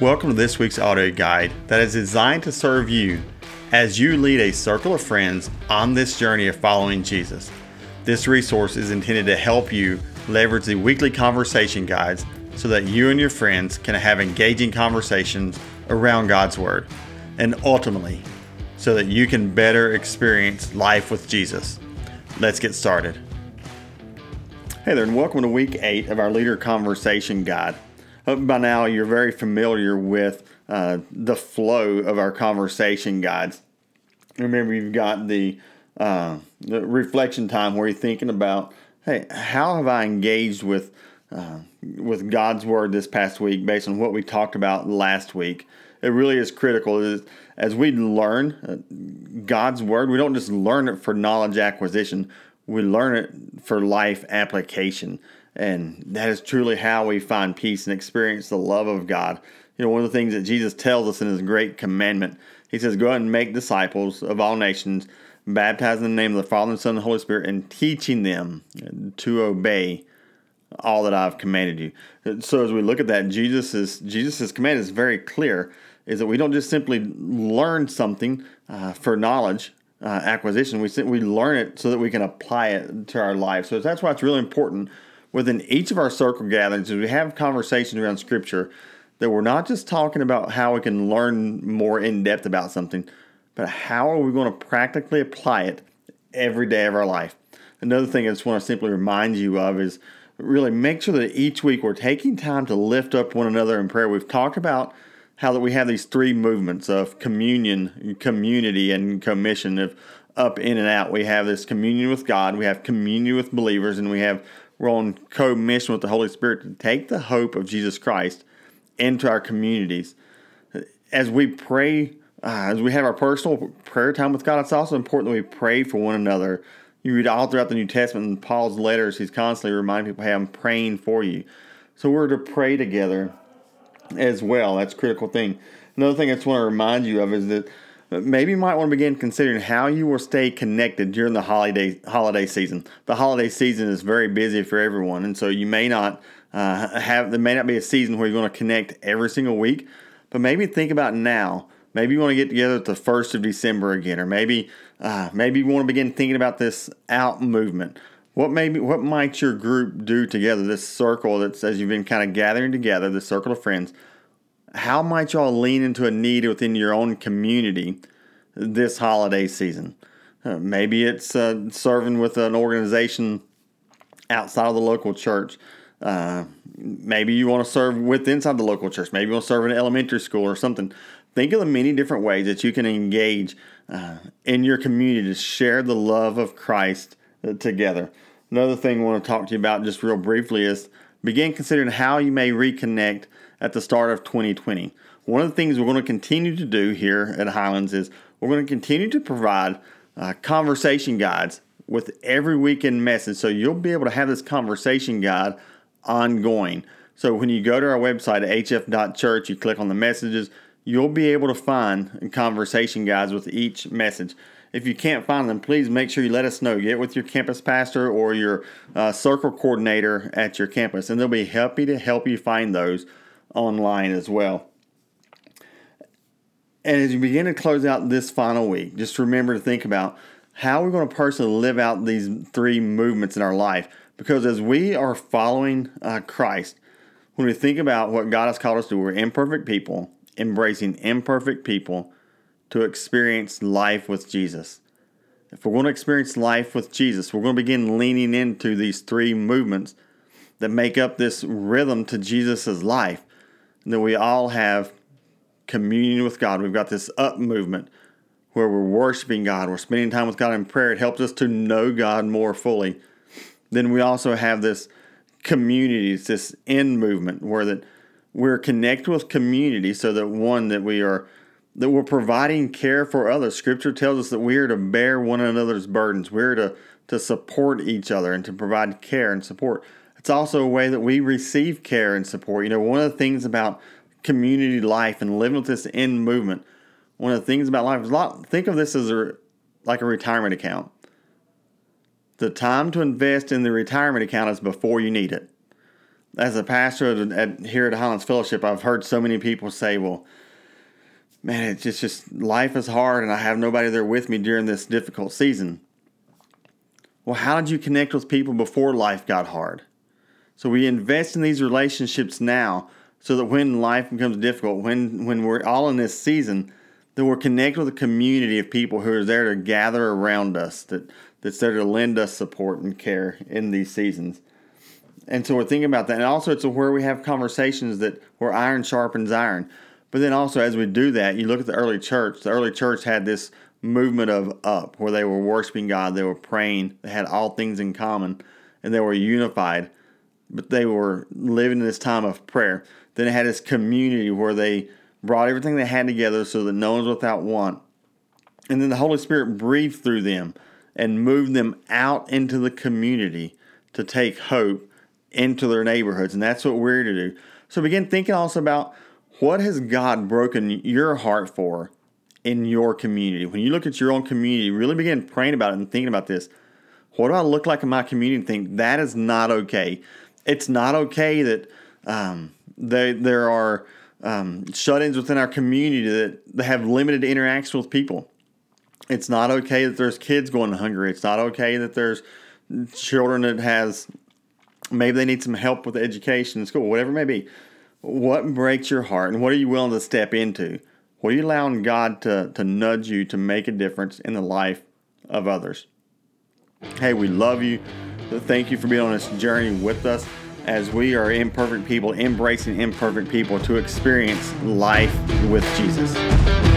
Welcome to this week's audio guide that is designed to serve you as you lead a circle of friends on this journey of following Jesus. This resource is intended to help you leverage the weekly conversation guides so that you and your friends can have engaging conversations around God's Word, and ultimately, so that you can better experience life with Jesus. Let's get started. Hey there, and welcome to week eight of our Leader Conversation Guide. Hope by now you're very familiar with uh, the flow of our conversation guides. Remember, you've got the, uh, the reflection time where you're thinking about, hey, how have I engaged with uh, with God's word this past week based on what we talked about last week? It really is critical as we learn uh, God's word. We don't just learn it for knowledge acquisition; we learn it for life application. And that is truly how we find peace and experience the love of God. You know, one of the things that Jesus tells us in his great commandment, he says, Go and make disciples of all nations, baptizing in the name of the Father and Son and the Holy Spirit, and teaching them to obey all that I've commanded you. So as we look at that, Jesus' Jesus's command is very clear, is that we don't just simply learn something uh, for knowledge, uh, acquisition. We we learn it so that we can apply it to our life. So that's why it's really important within each of our circle gatherings, as we have conversations around Scripture, that we're not just talking about how we can learn more in depth about something, but how are we going to practically apply it every day of our life. Another thing I just want to simply remind you of is really make sure that each week we're taking time to lift up one another in prayer. We've talked about how that we have these three movements of communion, community, and commission of up in and out. We have this communion with God, we have communion with believers, and we have we're on co-mission with the Holy Spirit to take the hope of Jesus Christ into our communities. As we pray, uh, as we have our personal prayer time with God, it's also important that we pray for one another. You read all throughout the New Testament in Paul's letters, he's constantly reminding people, hey, I'm praying for you. So we're to pray together as well. That's a critical thing. Another thing I just want to remind you of is that maybe you might want to begin considering how you will stay connected during the holiday holiday season. The holiday season is very busy for everyone, and so you may not uh, have there may not be a season where you're going to connect every single week. But maybe think about now. Maybe you want to get together at the first of December again, or maybe uh, maybe you want to begin thinking about this out movement. What maybe what might your group do together? This circle that says you've been kind of gathering together, this circle of friends how might y'all lean into a need within your own community this holiday season? Uh, maybe it's uh, serving with an organization outside of the local church. Uh, maybe you want to serve with inside the local church. Maybe you want to serve in an elementary school or something. Think of the many different ways that you can engage uh, in your community to share the love of Christ uh, together. Another thing I want to talk to you about just real briefly is begin considering how you may reconnect at the start of 2020. One of the things we're going to continue to do here at Highlands is we're going to continue to provide uh, conversation guides with every weekend message. So you'll be able to have this conversation guide ongoing. So when you go to our website at hf.church, you click on the messages, you'll be able to find conversation guides with each message. If you can't find them, please make sure you let us know. Get with your campus pastor or your uh, circle coordinator at your campus, and they'll be happy to help you find those online as well. And as you begin to close out this final week, just remember to think about how we're going to personally live out these three movements in our life. Because as we are following uh, Christ, when we think about what God has called us to, we're imperfect people, embracing imperfect people to experience life with Jesus. If we're going to experience life with Jesus, we're going to begin leaning into these three movements that make up this rhythm to Jesus' life that we all have communion with God. We've got this up movement where we're worshiping God, we're spending time with God in prayer. It helps us to know God more fully. Then we also have this community, it's this in movement where that we're connected with community so that one that we are that we're providing care for others. Scripture tells us that we are to bear one another's burdens. We're to to support each other and to provide care and support. It's also a way that we receive care and support. You know, one of the things about community life and living with this in movement, one of the things about life is a lot, think of this as a, like a retirement account. The time to invest in the retirement account is before you need it. as a pastor at, at, here at Highlands Fellowship, I've heard so many people say, well, man, it's just, just life is hard and I have nobody there with me during this difficult season. Well, how did you connect with people before life got hard? So we invest in these relationships now so that when life becomes difficult, when when we're all in this season, that we're connected with a community of people who are there to gather around us, that that's there to lend us support and care in these seasons. And so we're thinking about that. And also it's where we have conversations that where iron sharpens iron. But then also as we do that, you look at the early church, the early church had this movement of up where they were worshiping God, they were praying, they had all things in common, and they were unified, but they were living in this time of prayer. Then it had this community where they brought everything they had together so that no one's without want. And then the Holy Spirit breathed through them and moved them out into the community to take hope into their neighborhoods. And that's what we're to do. So begin thinking also about what has God broken your heart for in your community? When you look at your own community, really begin praying about it and thinking about this. What do I look like in my community? Think that is not okay. It's not okay that um, they, there are um, shut-ins within our community that, that have limited interaction with people. It's not okay that there's kids going hungry. It's not okay that there's children that has maybe they need some help with education in school, whatever it may be. What breaks your heart and what are you willing to step into? What are you allowing God to, to nudge you to make a difference in the life of others? Hey, we love you. Thank you for being on this journey with us as we are imperfect people, embracing imperfect people to experience life with Jesus.